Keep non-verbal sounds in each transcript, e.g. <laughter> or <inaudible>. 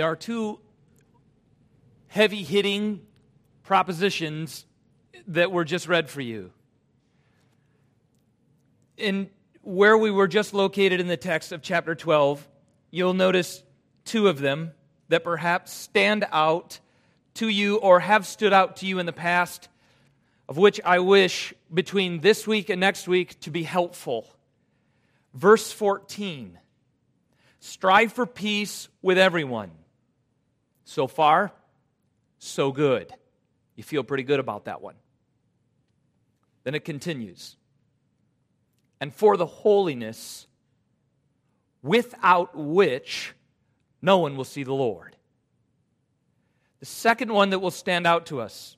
there are two heavy hitting propositions that were just read for you. In where we were just located in the text of chapter 12, you'll notice two of them that perhaps stand out to you or have stood out to you in the past, of which I wish between this week and next week to be helpful. Verse 14 Strive for peace with everyone. So far, so good. You feel pretty good about that one. Then it continues. And for the holiness without which no one will see the Lord. The second one that will stand out to us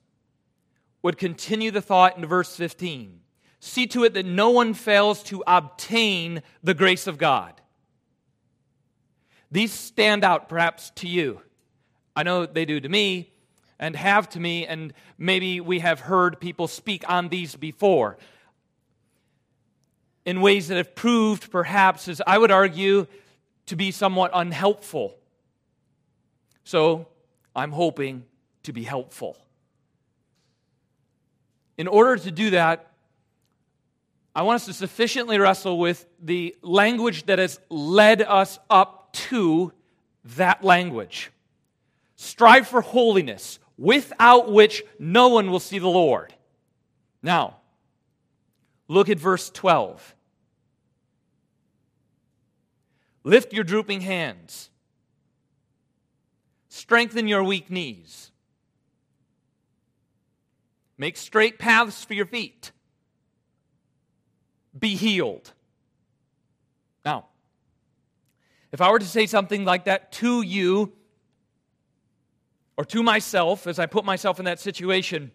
would continue the thought in verse 15. See to it that no one fails to obtain the grace of God. These stand out perhaps to you. I know they do to me and have to me, and maybe we have heard people speak on these before in ways that have proved, perhaps, as I would argue, to be somewhat unhelpful. So I'm hoping to be helpful. In order to do that, I want us to sufficiently wrestle with the language that has led us up to that language. Strive for holiness, without which no one will see the Lord. Now, look at verse 12. Lift your drooping hands. Strengthen your weak knees. Make straight paths for your feet. Be healed. Now, if I were to say something like that to you or to myself as I put myself in that situation,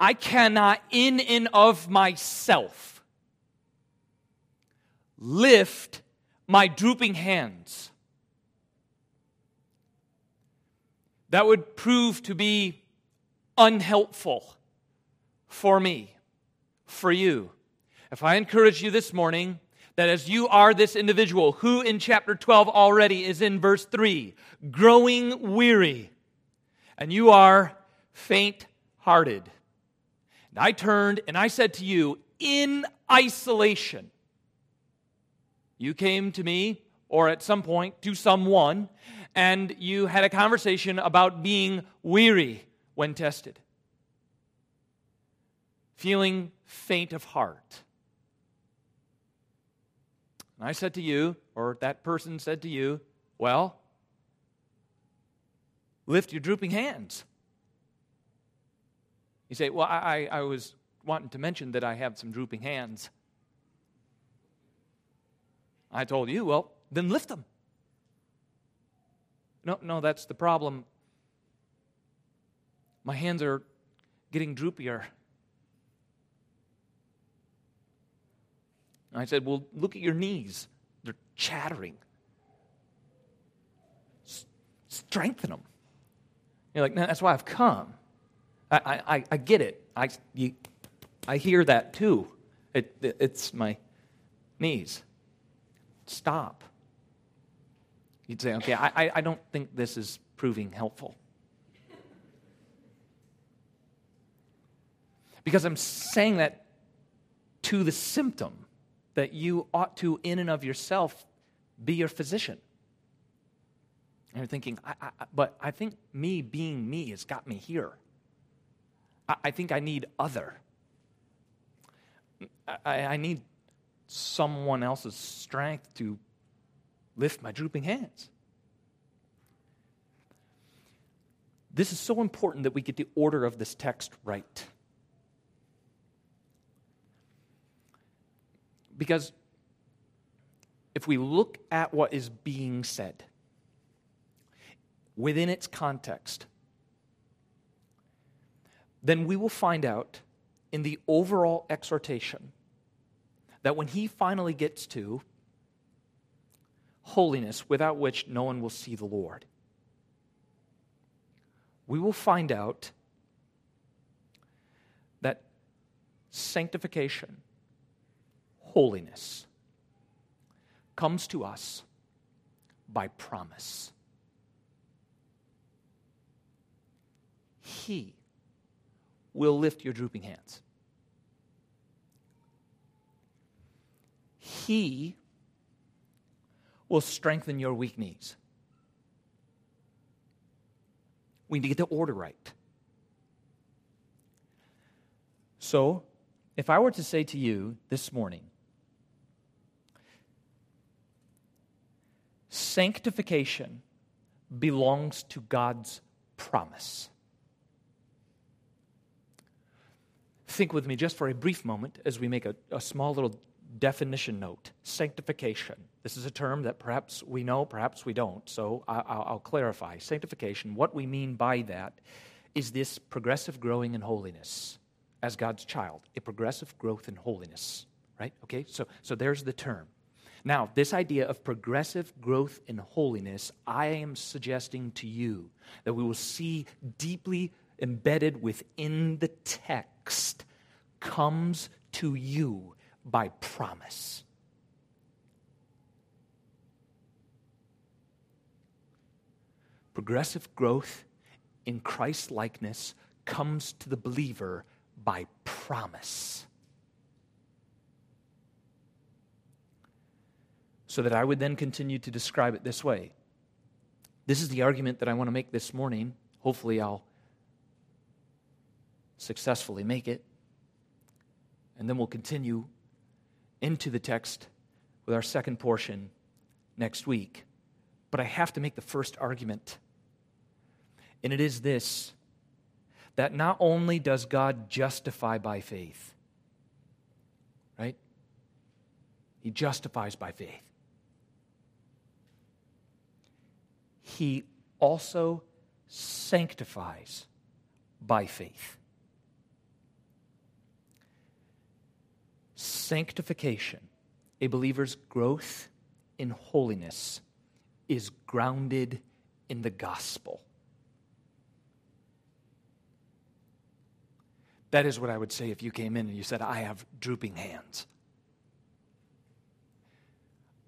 I cannot, in and of myself, lift my drooping hands. That would prove to be unhelpful for me, for you. If I encourage you this morning that as you are this individual who in chapter 12 already is in verse 3, growing weary, and you are faint hearted. And I turned and I said to you, in isolation, you came to me, or at some point to someone, and you had a conversation about being weary when tested, feeling faint of heart. And I said to you, or that person said to you, well, lift your drooping hands. You say, well, I, I was wanting to mention that I have some drooping hands. I told you, well, then lift them. No, no, that's the problem. My hands are getting droopier. I said, Well, look at your knees. They're chattering. S- strengthen them. You're like, no, that's why I've come. I, I, I get it. I, you, I hear that too. It, it, it's my knees. Stop. You'd say, okay, I, I don't think this is proving helpful. Because I'm saying that to the symptom that you ought to, in and of yourself, be your physician. And you're thinking, I, I, but I think me being me has got me here. I, I think I need other. I need someone else's strength to lift my drooping hands. This is so important that we get the order of this text right. Because if we look at what is being said within its context, then we will find out in the overall exhortation that when he finally gets to holiness without which no one will see the Lord, we will find out that sanctification, holiness, comes to us by promise. He will lift your drooping hands. He will strengthen your weak knees. We need to get the order right. So, if I were to say to you this morning, sanctification belongs to God's promise. Think with me just for a brief moment as we make a, a small little definition note. Sanctification. This is a term that perhaps we know, perhaps we don't, so I, will clarify. Sanctification, what we mean by that is this progressive growing in holiness as God's child, a progressive growth in holiness, right? Okay, so, so there's the term. Now, this idea of progressive growth in holiness, I am suggesting to you that we will see deeply embedded within the text comes to you by promise. Progressive growth in Christ likeness comes to the believer by promise. So that I would then continue to describe it this way. This is the argument that I want to make this morning. Hopefully, I'll successfully make it. And then we'll continue into the text with our second portion next week. But I have to make the first argument. And it is this that not only does God justify by faith, right? He justifies by faith. He also sanctifies by faith. Sanctification, a believer's growth in holiness, is grounded in the gospel. That is what I would say if you came in and you said, I have drooping hands.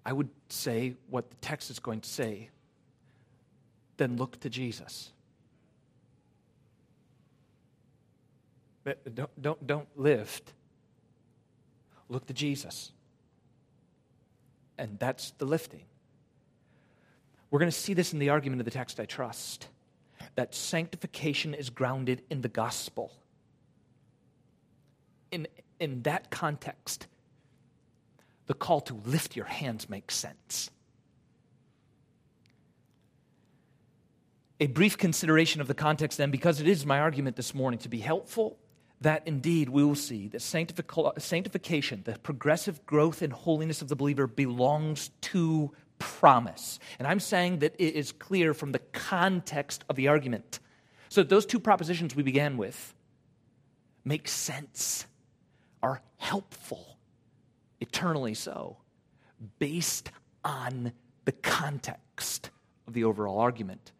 I would say what the text is going to say, then look to Jesus. But don't, don't, don't lift. Look to Jesus. And that's the lifting. We're going to see this in the argument of the text, I trust, that sanctification is grounded in the gospel in, in that context, the call to lift your hands makes sense. A brief consideration of the context, then, because it is my argument this morning to be helpful, that indeed we will see that sanctification, the progressive growth and holiness of the believer, belongs to promise. And I'm saying that it is clear from the context of the argument. So, those two propositions we began with make sense are helpful, eternally so, based on the context of the overall argument.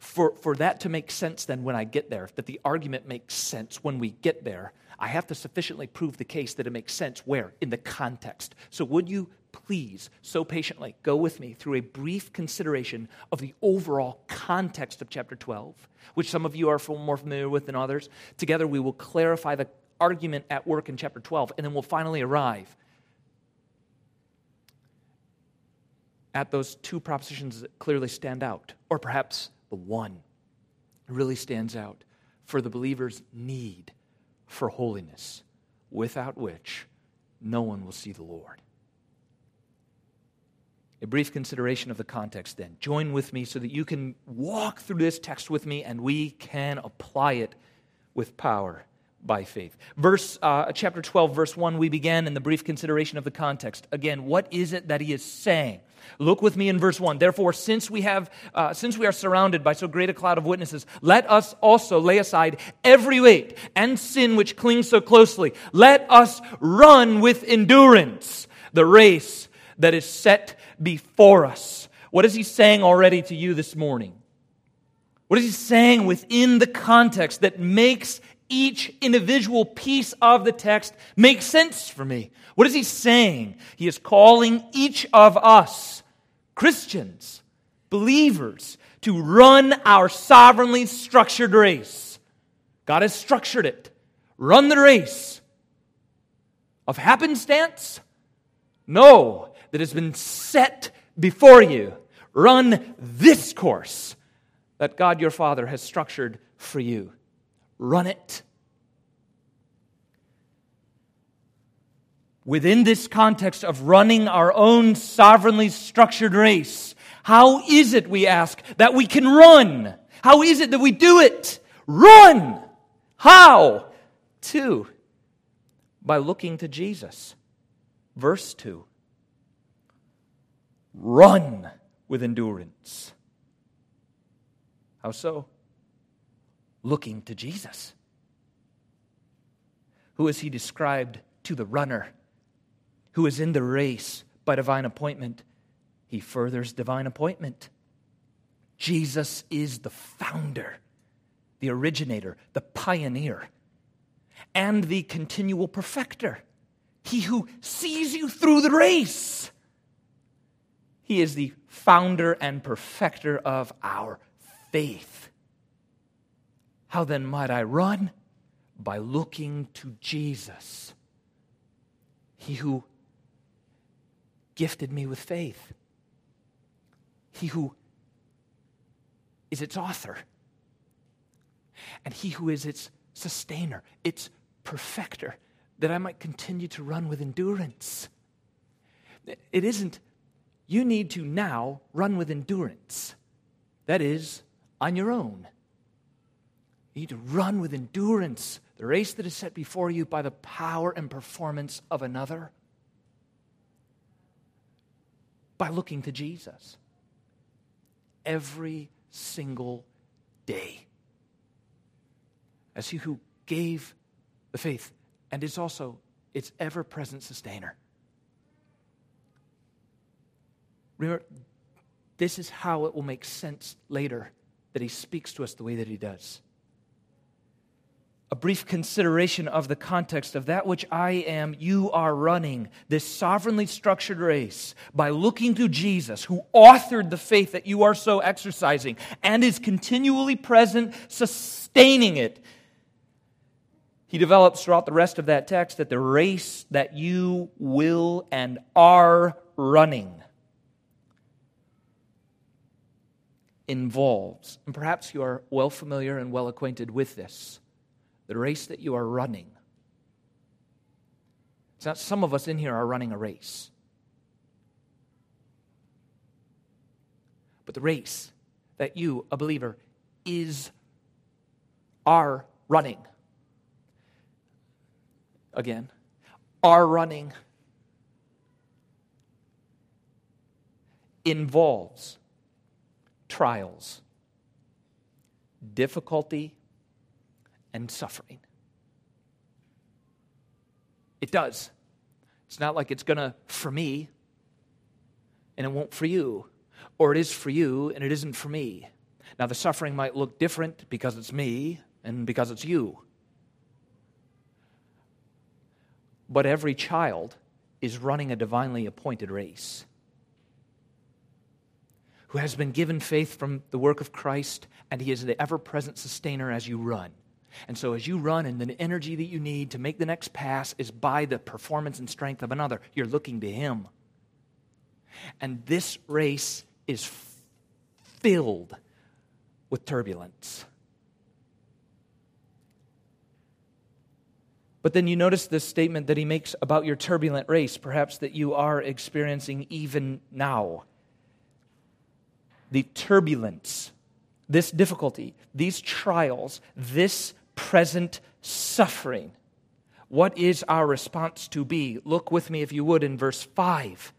For, for that to make sense, then, when I get there, that the argument makes sense when we get there, I have to sufficiently prove the case that it makes sense where? In the context. So, would you please, so patiently, go with me through a brief consideration of the overall context of chapter 12, which some of you are more familiar with than others? Together, we will clarify the argument at work in chapter 12, and then we'll finally arrive at those two propositions that clearly stand out, or perhaps the one really stands out for the believer's need for holiness, without which no one will see the Lord. A brief consideration of the context, then. Join with me so that you can walk through this text with me and we can apply it with power by faith. Verse uh, chapter 12 verse 1 we began in the brief consideration of the context. Again, what is it that he is saying? Look with me in verse 1. Therefore, since we have uh, since we are surrounded by so great a cloud of witnesses, let us also lay aside every weight and sin which clings so closely. Let us run with endurance the race that is set before us. What is he saying already to you this morning? What is he saying within the context that makes each individual piece of the text makes sense for me. What is he saying? He is calling each of us, Christians, believers to run our sovereignly structured race. God has structured it. Run the race. Of happenstance? No, that has been set before you. Run this course that God your Father has structured for you. Run it. Within this context of running our own sovereignly structured race, how is it, we ask, that we can run? How is it that we do it? Run! How? Two, by looking to Jesus. Verse 2 Run with endurance. How so? Looking to Jesus. Who is he described to the runner who is in the race by divine appointment? He furthers divine appointment. Jesus is the founder, the originator, the pioneer, and the continual perfecter. He who sees you through the race. He is the founder and perfecter of our faith. How then might I run? By looking to Jesus, He who gifted me with faith he who is its author, and he who is its sustainer, its perfecter, that I might continue to run with endurance. It isn't, you need to now run with endurance. That is, on your own. You need to run with endurance the race that is set before you by the power and performance of another. By looking to Jesus every single day. As he who gave the faith and is also its ever present sustainer. Remember, this is how it will make sense later that he speaks to us the way that he does a brief consideration of the context of that which I am, you are running, this sovereignly structured race, by looking to Jesus, who authored the faith that you are so exercising and is continually present, sustaining it. He develops throughout the rest of that text that the race that you will and are running involves, and perhaps you are well familiar and well acquainted with this the race that you are running. It's not some of us in here are running a race. But the race that you, a believer, is, are running. Again, are running involves trials, difficulty, and suffering. It does. It's not like it's going to for me and it won't for you, or it is for you and it isn't for me. Now, the suffering might look different because it's me and because it's you. But every child is running a divinely appointed race who has been given faith from the work of Christ, and he is the ever present sustainer as you run. And so, as you run, and the energy that you need to make the next pass is by the performance and strength of another, you're looking to Him. And this race is filled with turbulence. But then you notice this statement that he makes about your turbulent race, perhaps that you are experiencing even now. The turbulence, this difficulty, these trials, this present suffering. What is our response to be? Look with me, if you would, in verse 5.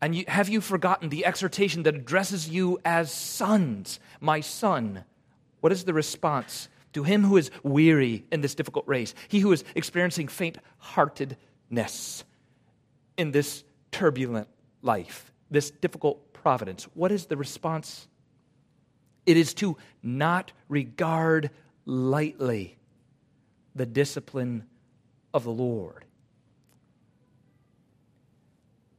And you, have you forgotten the exhortation that addresses you as sons, my son? What is the response to him who is weary in this difficult race? He who is experiencing faint heartedness in this turbulent life, this difficult providence. What is the response? It is to not regard lightly the discipline of the Lord.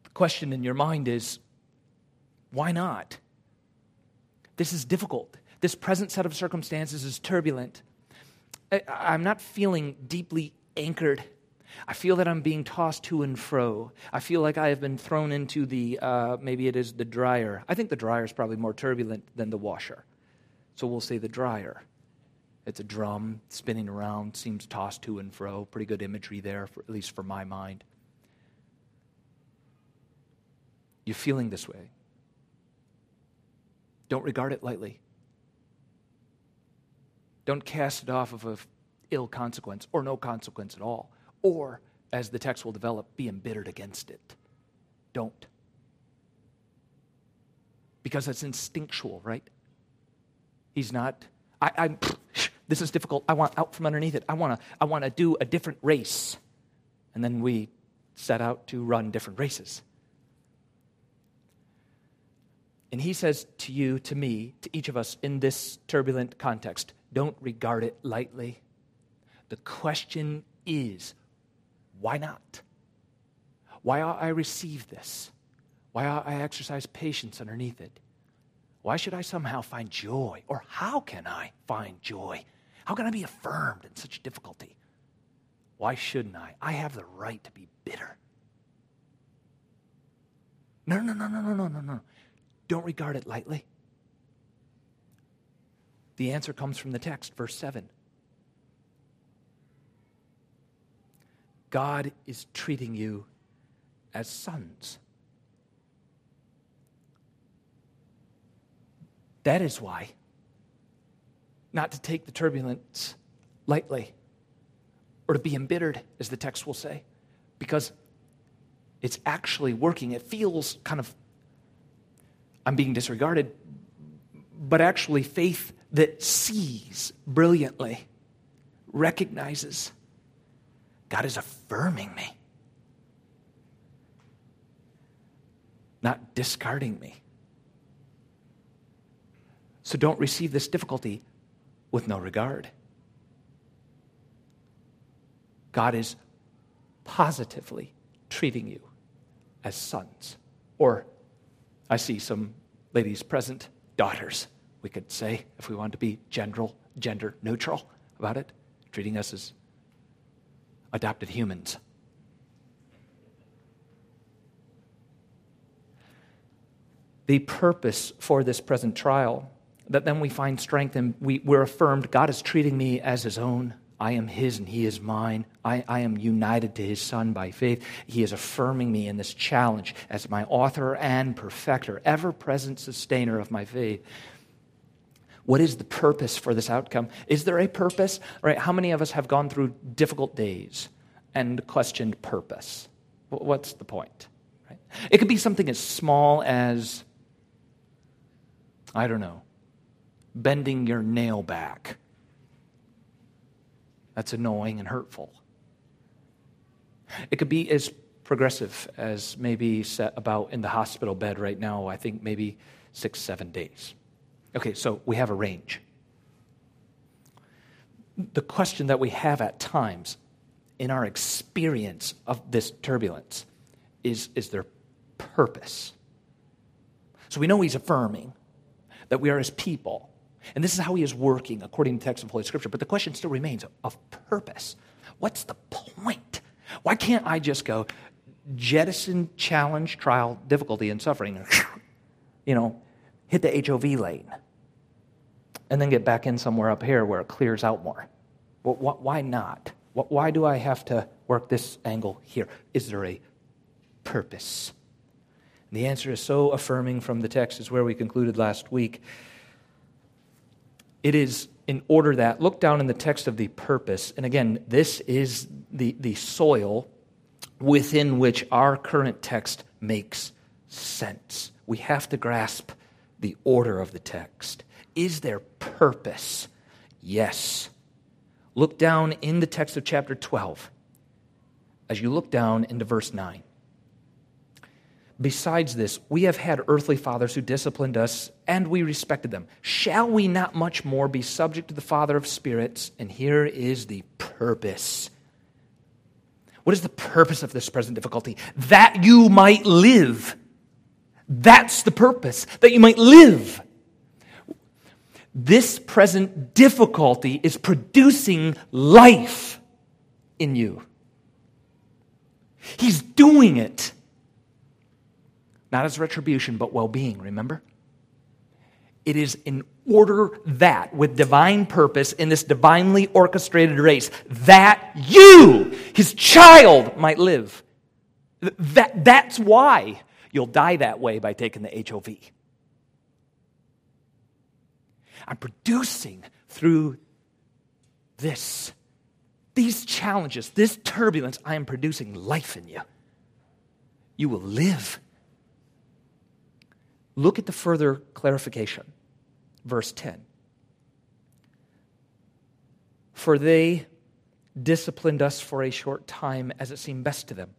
The question in your mind is why not? This is difficult. This present set of circumstances is turbulent. I, I'm not feeling deeply anchored. I feel that I'm being tossed to and fro. I feel like I have been thrown into the, uh, maybe it is the dryer. I think the dryer is probably more turbulent than the washer. So we'll say the dryer. It's a drum spinning around, seems tossed to and fro. Pretty good imagery there, for, at least for my mind. You're feeling this way. Don't regard it lightly. Don't cast it off of ill consequence or no consequence at all. Or, as the text will develop, be embittered against it. Don't. Because it's instinctual, right? He's not, I, I this is difficult. I want out from underneath it. I want to I want to do a different race. And then we set out to run different races. And he says to you, to me, to each of us in this turbulent context, don't regard it lightly. The question is, why not? Why ought I receive this? Why ought I exercise patience underneath it? Why should I somehow find joy? Or how can I find joy? How can I be affirmed in such difficulty? Why shouldn't I? I have the right to be bitter. No, no, no, no, no, no, no, no. Don't regard it lightly. The answer comes from the text, verse 7. God is treating you as sons. That is why not to take the turbulence lightly or to be embittered, as the text will say, because it's actually working. It feels kind of, I'm being disregarded, but actually, faith that sees brilliantly, recognizes God is affirming me, not discarding me. So don't receive this difficulty with no regard. God is positively treating you as sons. Or I see some ladies present, daughters, we could say, if we want to be general, gender neutral about it, treating us as adopted humans. The purpose for this present trial that then we find strength and we, we're affirmed God is treating me as his own. I am his and he is mine. I, I am united to his son by faith. He is affirming me in this challenge as my author and perfecter, ever present sustainer of my faith. What is the purpose for this outcome? Is there a purpose? Right? How many of us have gone through difficult days and questioned purpose? What's the point? Right? It could be something as small as, I don't know, bending your nail back. That's annoying and hurtful. It could be as progressive as maybe set about in the hospital bed right now, I think maybe six, seven days. Okay, so we have a range. The question that we have at times in our experience of this turbulence is is there purpose? So we know he's affirming that we are his people and this is how he is working according to the text of Holy Scripture. But the question still remains of purpose. What's the point? Why can't I just go jettison, challenge, trial, difficulty, and suffering, <laughs> you know, hit the HOV lane, and then get back in somewhere up here where it clears out more? Why not? Why do I have to work this angle here? Is there a purpose? And the answer is so affirming from the text, is where we concluded last week. It is in order that, look down in the text of the purpose, and again, this is the, the soil within which our current text makes sense. We have to grasp the order of the text. Is there purpose? Yes. Look down in the text of chapter 12 as you look down into verse 9. Besides this, we have had earthly fathers who disciplined us, and we respected them. Shall we not much more be subject to the Father of spirits? And here is the purpose. What is the purpose of this present difficulty? That you might live. That's the purpose, that you might live. this present difficulty is producing life in you. He's doing it. Not as retribution, but well being, remember? It is in order that, with divine purpose in this divinely orchestrated race, that you, his child, might live. That, that's why you'll die that way by taking the HOV. I'm producing through this, these challenges, this turbulence, I am producing life in you. You will live. Look at the further clarification. Verse 10. For they disciplined us for a short time as it seemed best to them.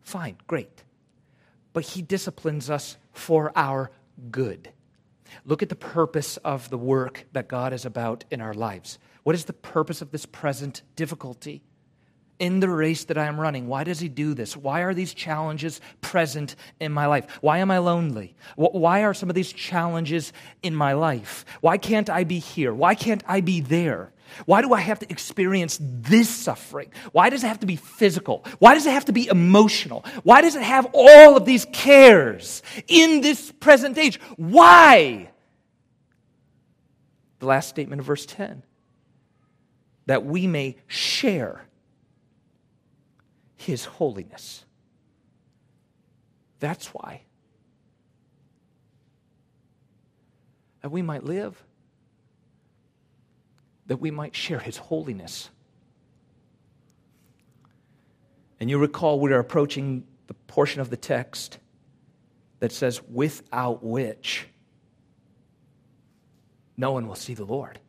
Fine, great. But he disciplines us for our good. Look at the purpose of the work that God is about in our lives. What is the purpose of this present difficulty? In the race that I am running, why does he do this? Why are these challenges present in my life? Why am I lonely? Why are some of these challenges in my life? Why can't I be here? Why can't I be there? Why do I have to experience this suffering? Why does it have to be physical? Why does it have to be emotional? Why does it have all of these cares in this present age? Why? The last statement of verse 10 that we may share his holiness. That's why. That we might live that we might share his holiness. And you recall we are approaching the portion of the text that says, without which no one will see the Lord.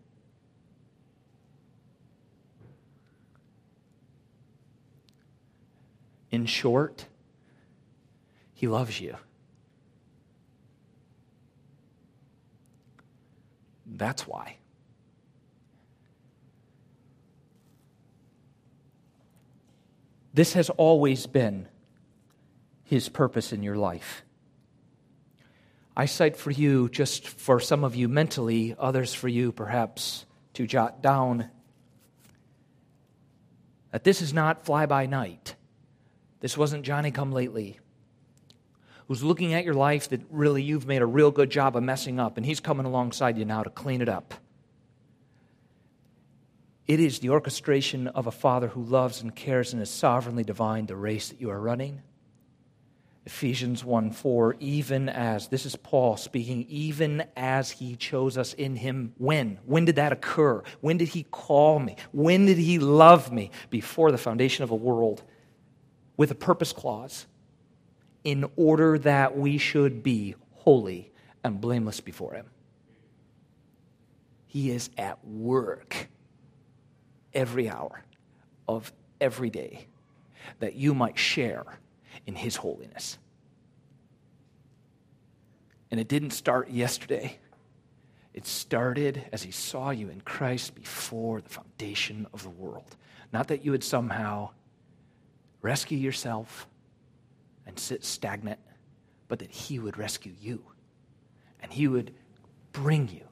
In short, he loves you. That's why. This has always been His purpose in your life. I cite for you, just for some of you mentally, others for you perhaps to jot down, that this is not fly by night. This wasn't Johnny come lately who's looking at your life that really you've made a real good job of messing up, and he's coming alongside you now to clean it up. It is the orchestration of a Father who loves and cares and is sovereignly divine the race that you are running. Ephesians 1 4, even as, this is Paul speaking, even as he chose us in him. When? When did that occur? When did he call me? When did he love me? Before the foundation of a world, with a purpose clause, in order that we should be holy and blameless before him. He is at work every hour of every day that you might share in His holiness. And it didn't start yesterday. It started as He saw you in Christ before the foundation of the world. Not that you had somehow rescue yourself and sit stagnant, but that He would rescue you. And He would bring you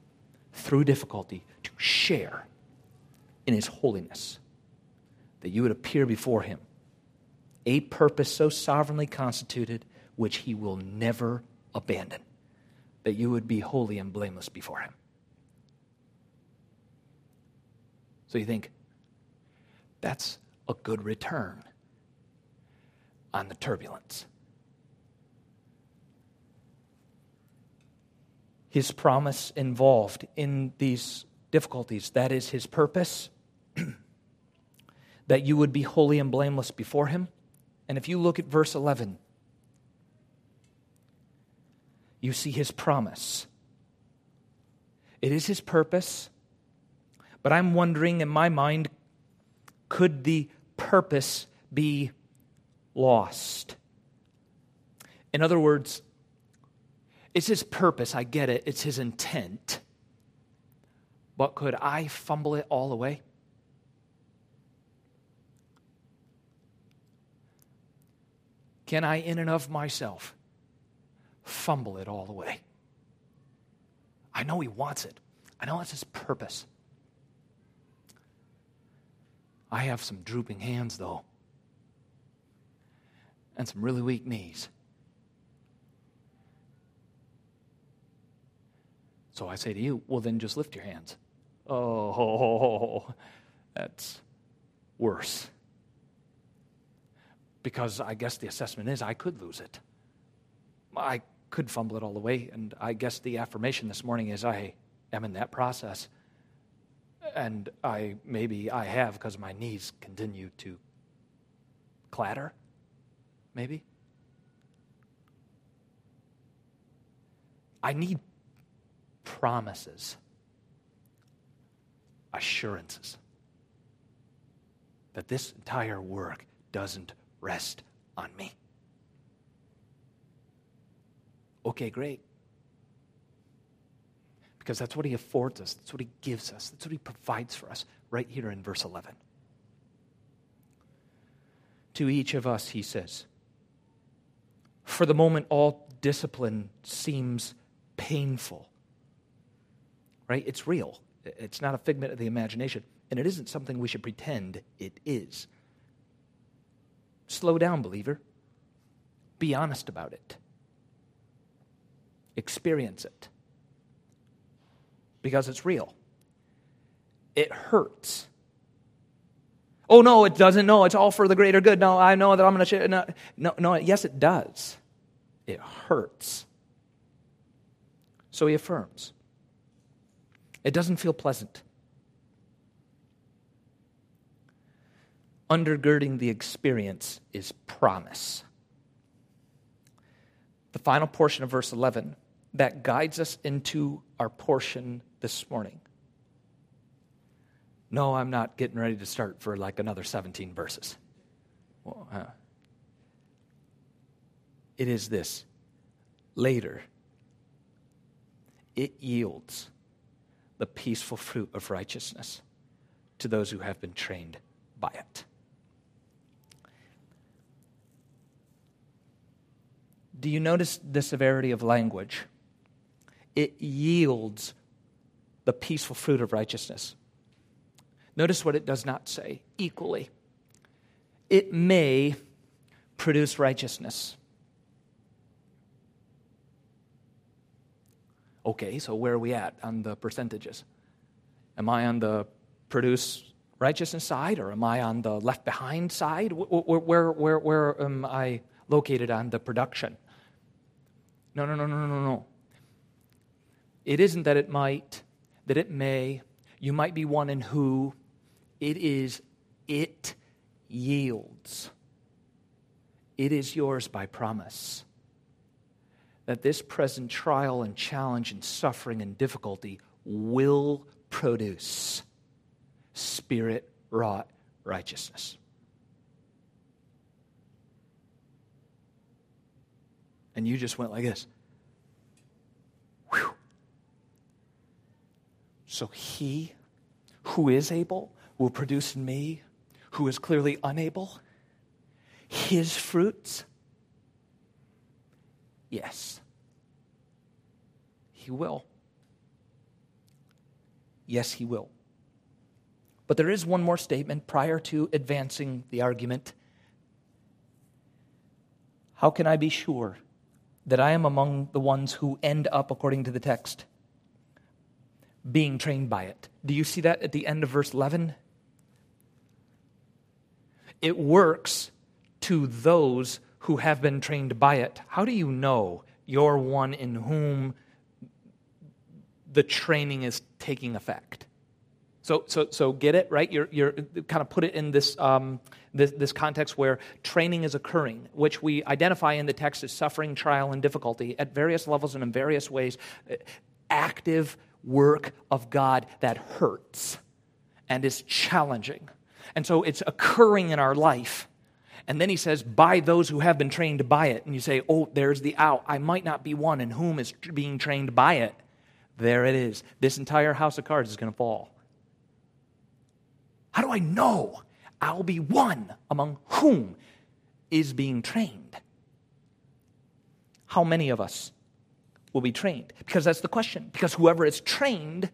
through difficulty to share in his holiness, that you would appear before him. A purpose so sovereignly constituted, which he will never abandon, that you would be holy and blameless before him. So you think, that's a good return on the turbulence. His promise involved in these difficulties. That is his purpose, <clears throat> that you would be holy and blameless before him. And if you look at verse 11, you see his promise. It is his purpose, but I'm wondering in my mind could the purpose be lost? In other words, it's his purpose, I get it, it's his intent. But could I fumble it all away? Can I, in and of myself, fumble it all away? I know He wants it. I know that's His purpose. I have some drooping hands, though, and some really weak knees. So I say to you, well, then just lift your hands. Oh, that's worse. Because I guess the assessment is I could lose it. I could fumble it all the way. And I guess the affirmation this morning is I am in that process. And I maybe I have because my knees continue to clatter. Maybe. I need promises, assurances that this entire work doesn't rest on me. Okay, great. Because that's what he affords us, that's what he gives us, that's what he provides for us right here in verse 11. To each of us, he says, for the moment, all discipline seems painful. Right? It's real. It's not a figment of the imagination. And it isn't something we should pretend it is. Slow down, believer. Be honest about it. Experience it. Because it's real. It hurts. Oh, no, it doesn't. No, it's all for the greater good. No, I know that I'm going to. No, no, no, yes, it does. It hurts. So he affirms. It doesn't feel pleasant. undergirding the experience is promise. The final portion of verse 11 that guides us into our portion this morning. No, I'm not getting ready to start for like another 17 verses. Well, uh, it is this later, it yields the peaceful fruit of righteousness to those who have been trained by it. Do you notice the severity of language? It yields the peaceful fruit of righteousness. Notice what it does not say equally. It may produce righteousness. Okay, so where are we at on the percentages? Am I on the produce righteousness side or am I on the left behind side? Where, where, where, where am I located on the production? No, no, no, no, no, no. It isn't that it might, that it may. You might be one in who. It is, it yields. It is yours by promise. That this present trial and challenge and suffering and difficulty will produce spirit wrought righteousness. and you just went like this. Whew. So he who is able will produce in me, who is clearly unable, his fruits. Yes, he will. Yes, he will. But there is one more statement prior to advancing the argument. How can I be sure that I am among the ones who end up, according to the text, being trained by it. Do you see that at the end of verse 11? It works to those who have been trained by it. How do you know you're one in whom the training is taking effect? So, so, so get it, right? You're, you're kind of put it in this, um, this, this context where training is occurring, which we identify in the text as suffering, trial, and difficulty at various levels and in various ways. Uh, active work of God that hurts and is challenging. And so it's occurring in our life. And then he says, by those who have been trained by it. And you say, oh, there's the out. I might not be one in whom is being trained by it. There it is. This entire house of cards is going to fall. How do I know I'll be one among whom is being trained? How many of us will be trained? Because that's the question. Because whoever is trained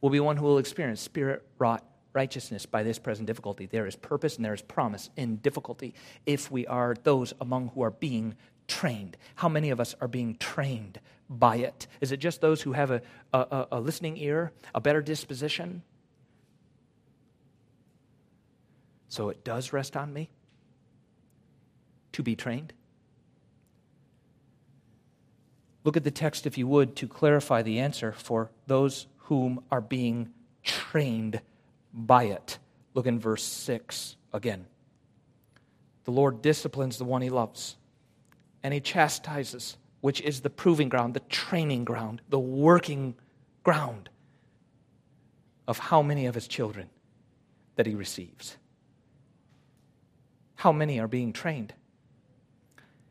will be one who will experience spirit wrought righteousness by this present difficulty. There is purpose and there is promise in difficulty if we are those among who are being trained. How many of us are being trained by it? Is it just those who have a, a, a listening ear, a better disposition? So it does rest on me to be trained. Look at the text, if you would, to clarify the answer for those whom are being trained by it. Look in verse 6 again. The Lord disciplines the one he loves, and he chastises, which is the proving ground, the training ground, the working ground of how many of his children that he receives. How many are being trained?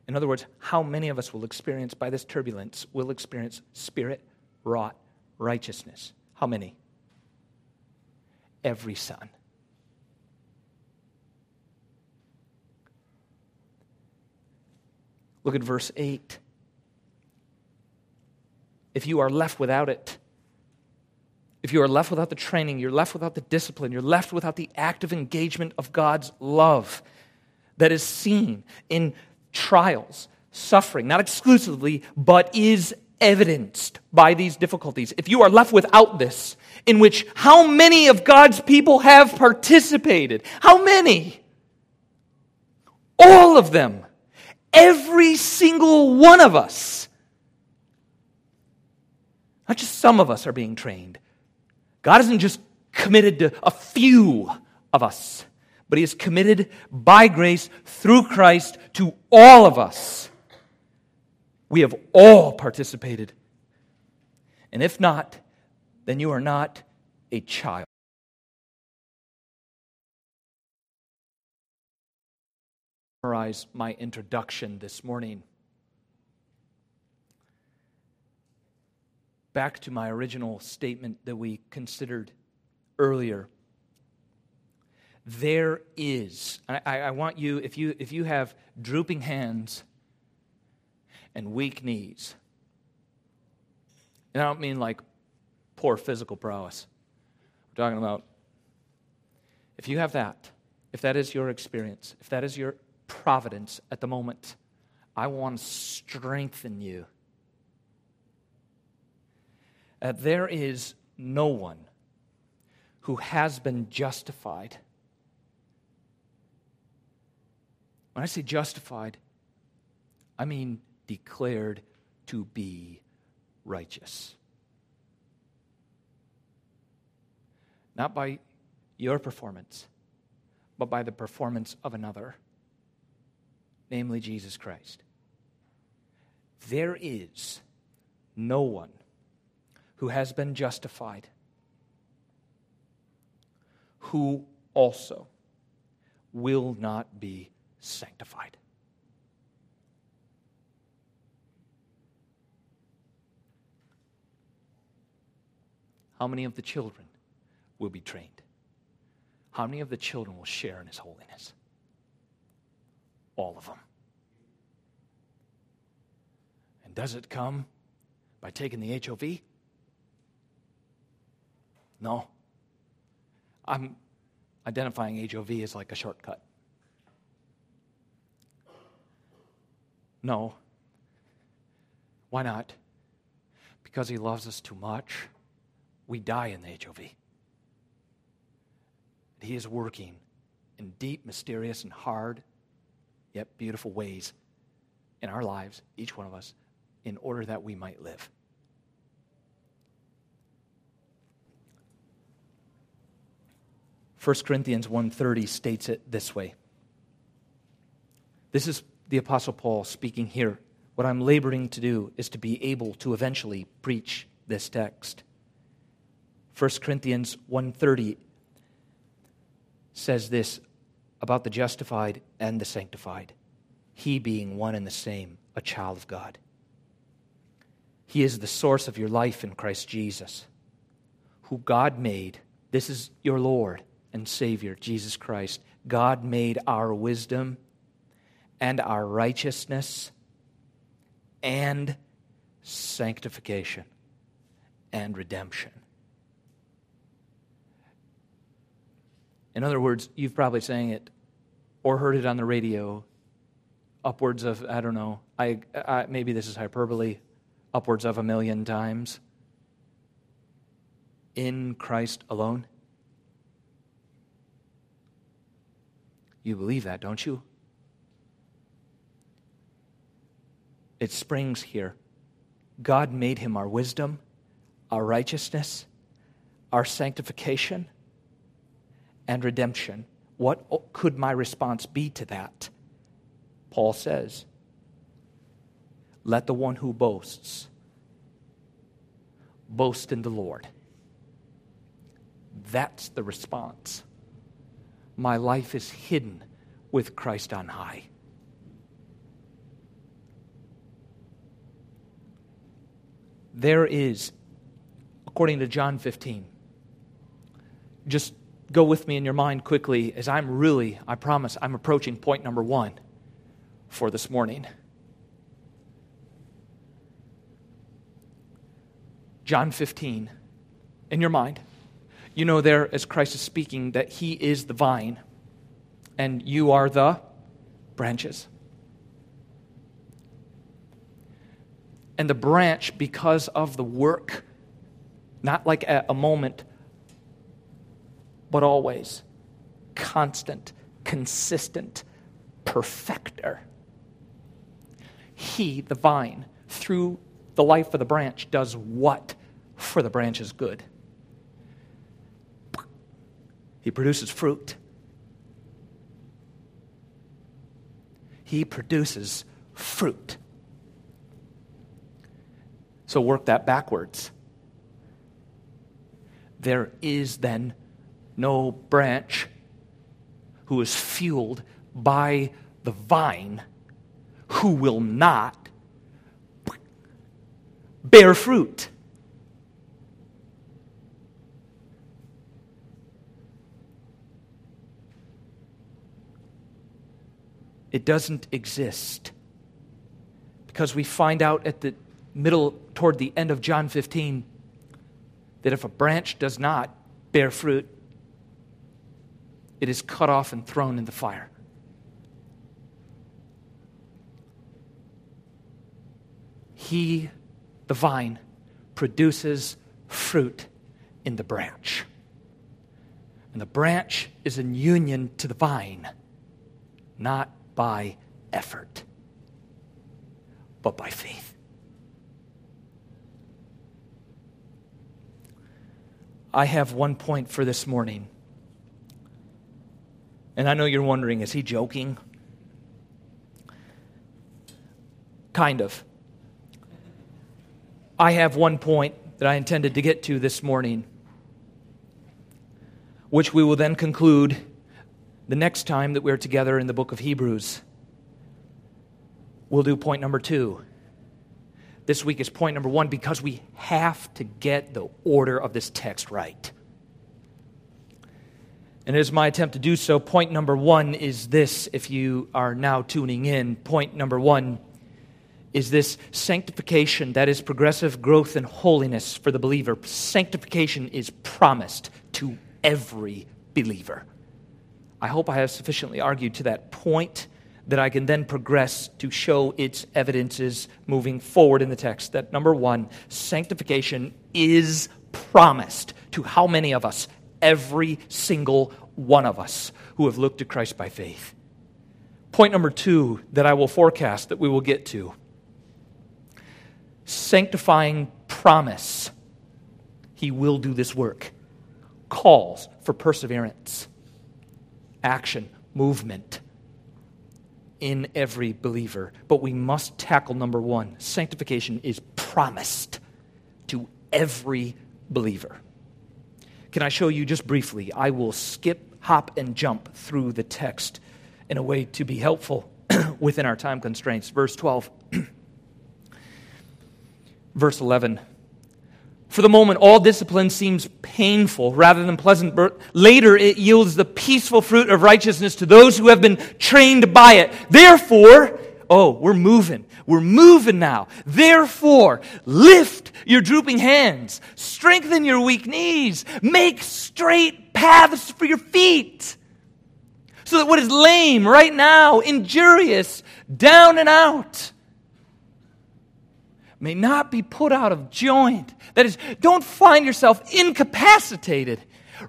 In other words, how many of us will experience by this turbulence, will experience spirit wrought righteousness? How many? Every son. Look at verse 8. If you are left without it, if you are left without the training, you're left without the discipline, you're left without the active engagement of God's love that is seen in trials, suffering, not exclusively, but is evidenced by these difficulties. If you are left without this, in which how many of God's people have participated? How many? All of them. Every single one of us. Not just some of us are being trained. God isn't just committed to a few of us but he is committed by grace through Christ to all of us. We have all participated. And if not, then you are not a child. Summarize my introduction this morning. Back to my original statement that we considered earlier there is. I, I, want you if, you, if you have drooping hands and weak knees, and I don't mean like poor physical prowess, we're talking about if you have that, if that is your experience, if that is your providence at the moment, I want to strengthen you. Uh, there is no one who has been justified. When I say justified, I mean declared to be righteous. Not by your performance, but by the performance of another, namely Jesus Christ. There is no one who has been justified who also will not be sanctified. How many of the children will be trained? How many of the children will share in his holiness? All of them. And does it come by taking the HOV? No. I'm identifying HOV as like a shortcut. No. Why not? Because he loves us too much. We die in the HOV. He is working in deep, mysterious, and hard, yet beautiful ways in our lives, each one of us, in order that we might live. First Corinthians 1:30 states it this way. This is the Apostle Paul speaking here. What I'm laboring to do is to be able to eventually preach this text. 1 Corinthians 1:30 says this about the justified and the sanctified, he being one and the same, a child of God. He is the source of your life in Christ Jesus, who God made. This is your Lord and Savior, Jesus Christ. God made our wisdom and our righteousness and sanctification and redemption. In other words, you've probably sang it or heard it on the radio upwards of, I don't know, I, I, maybe this is hyperbole, upwards of a million times. In Christ alone. You believe that, don't you? It springs here. God made him our wisdom, our righteousness, our sanctification, and redemption. What could my response be to that? Paul says, Let the one who boasts boast in the Lord. That's the response. My life is hidden with Christ on high. There is, according to John 15, just go with me in your mind quickly as I'm really, I promise, I'm approaching point number one for this morning. John 15, in your mind, you know there as Christ is speaking that He is the vine and you are the branches. And the branch, because of the work, not like a, a moment, but always constant, consistent, perfecter. He, the vine, through the life of the branch, does what for the branch's good? He produces fruit. He produces fruit. So work that backwards. There is then no branch who is fueled by the vine who will not bear fruit. It doesn't exist. Because we find out at the middle, toward the end of John 15, that if a branch does not bear fruit, it is cut off and thrown in the fire. He, the vine, produces fruit in the branch. And the branch is in union to the vine, not by effort, but by faith. I have one point for this morning. And I know you're wondering is he joking? Kind of. I have one point that I intended to get to this morning, which we will then conclude the next time that we're together in the book of Hebrews. We'll do point number two. This week is point number one because we have to get the order of this text right. And it is my attempt to do so. Point number one is this, if you are now tuning in. Point number one is this sanctification, that is progressive growth in holiness for the believer. Sanctification is promised to every believer. I hope I have sufficiently argued to that point that I can then progress to show its evidences moving forward in the text. That number one, sanctification is promised to how many of us? Every single one of us who have looked to Christ by faith. Point number two that I will forecast that we will get to sanctifying promise. He will do this work. Calls for perseverance, action, movement in every believer. But we must tackle number one sanctification is promised to every believer. Can I show you just briefly? I will skip, hop, and jump through the text in a way to be helpful <clears throat> within our time constraints. Verse 12. <clears throat> Verse 11. For the moment, all discipline seems painful rather than pleasant, but later it yields the peaceful fruit of righteousness to those who have been trained by it. Therefore, Oh, we're moving. We're moving now. Therefore, lift your drooping hands, strengthen your weak knees, make straight paths for your feet. So that what is lame right now, injurious, down and out, may not be put out of joint. That is, don't find yourself incapacitated.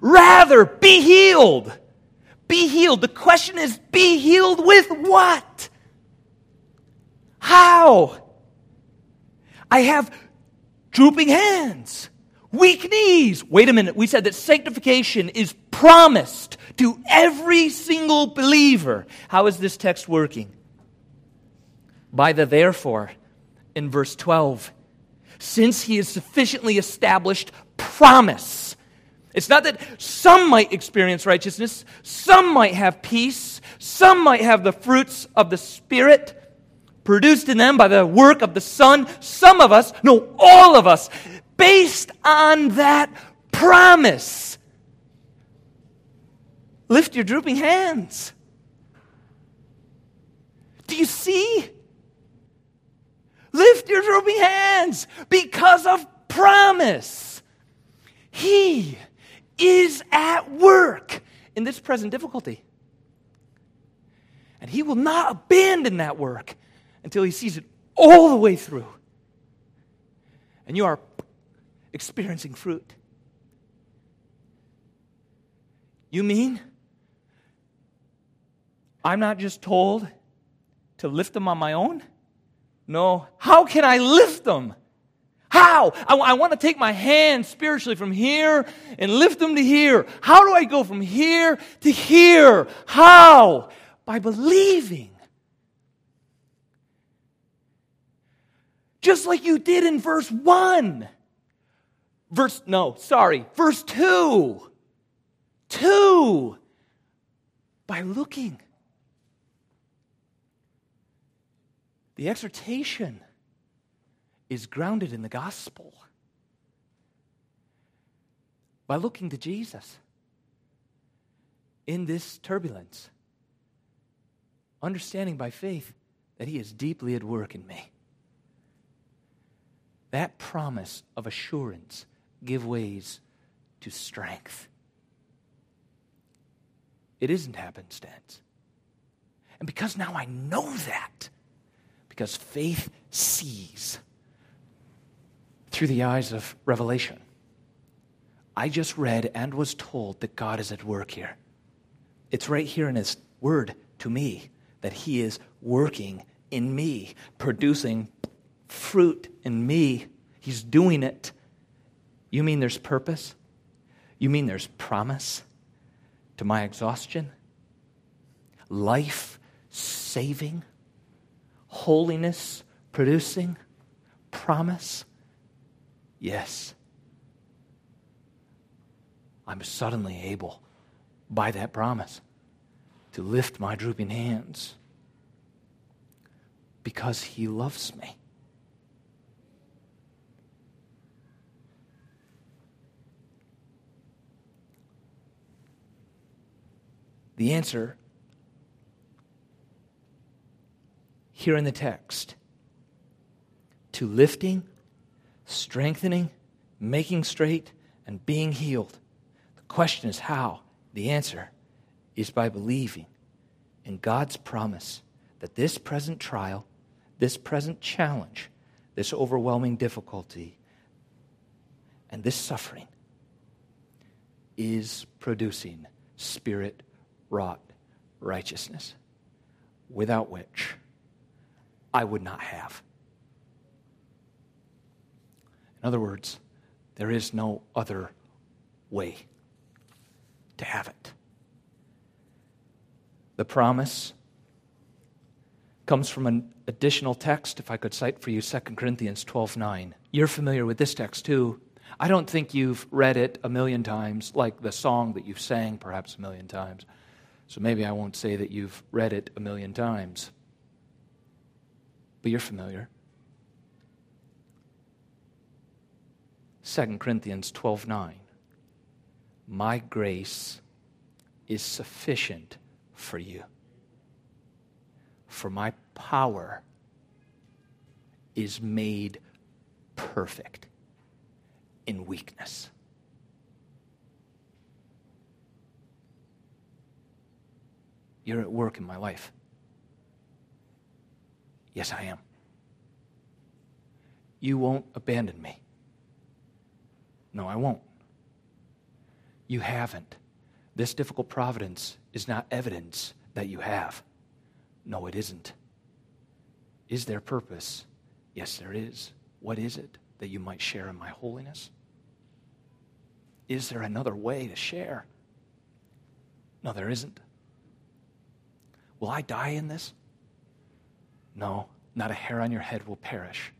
Rather, be healed. Be healed. The question is, be healed with what? How? I have drooping hands, weak knees. Wait a minute. We said that sanctification is promised to every single believer. How is this text working? By the therefore in verse 12. Since he is sufficiently established promise. It's not that some might experience righteousness, some might have peace, some might have the fruits of the Spirit produced in them by the work of the Son. Some of us, no, all of us, based on that promise. Lift your drooping hands. Do you see? Lift your drooping hands because of promise. He is at work in this present difficulty. And He will not abandon that work until He sees it all the way through. And you are experiencing fruit. You mean I'm not just told to lift them on my own? No. How can I lift them? How? I, want to take my hand spiritually from here and lift them to here. How do I go from here to here? How? By believing. Just like you did in verse 1. Verse, no, sorry, verse 2. 2. By looking. The exhortation is grounded in the gospel by looking to Jesus in this turbulence, understanding by faith that He is deeply at work in me. That promise of assurance give ways to strength. It isn't happenstance. And because now I know that, because faith sees through the eyes of revelation. I just read and was told that God is at work here. It's right here in His word to me that He is working in me, producing fruit in me. He's doing it. You mean there's purpose? You mean there's promise to my exhaustion? Life saving? holiness producing promise? Yes. I'm suddenly able, by that promise, to lift my drooping hands because He loves me. The answer here in the text to lifting, strengthening, making straight, and being healed. The question is how? The answer is by believing in God's promise that this present trial, this present challenge, this overwhelming difficulty, and this suffering is producing spirit wrought righteousness, without which I would not have. In other words, there is no other way to have it. The promise comes from an additional text, if I could cite for you 2 Corinthians 12 9. You're familiar with this text too. I don't think you've read it a million times, like the song that you've sang perhaps a million times. So maybe I won't say that you've read it a million times but you're familiar. 2 Corinthians 12 9. My grace is sufficient for you, For my power is made perfect in weakness. You're at work in my life. Yes, I am. You won't abandon me. No, I won't. You haven't. This difficult providence is not evidence that you have. No, it isn't. Is there purpose? Yes, there is. What is it that you might share in my holiness? Is there another way to share? No, there isn't. Will I die in this? No, not a hair on your head will perish.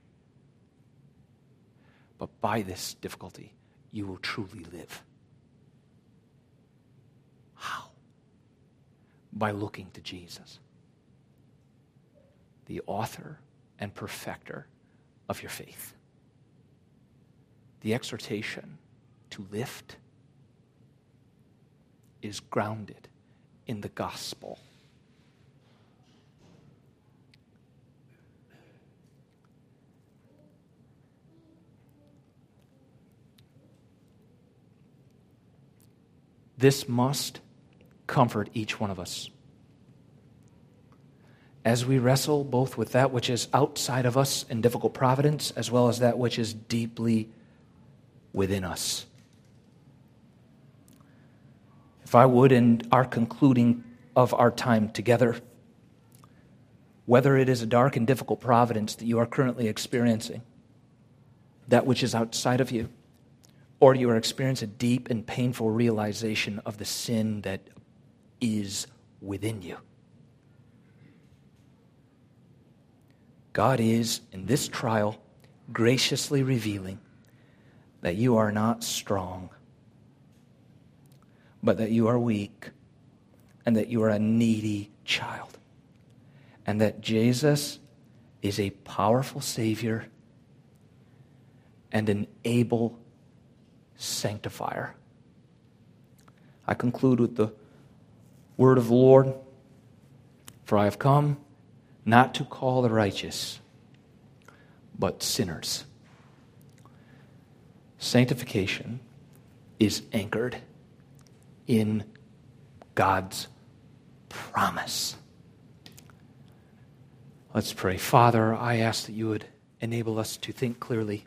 But by this difficulty, you will truly live. How? By looking to Jesus, the author and perfecter of your faith. The exhortation to lift is grounded in the gospel. This must comfort each one of us. As we wrestle both with that which is outside of us in difficult providence, as well as that which is deeply within us. If I would, in our concluding of our time together, whether it is a dark and difficult providence that you are currently experiencing, that which is outside of you, or you are experiencing a deep and painful realization of the sin that is within you. God is, in this trial, graciously revealing that you are not strong, but that you are weak, and that you are a needy child, and that Jesus is a powerful Savior and an able sanctifier. I conclude with the word of the Lord For I have come not to call the righteous, but sinners. Sanctification is anchored in God's promise. Let's pray. Father, I ask that you would enable us to think clearly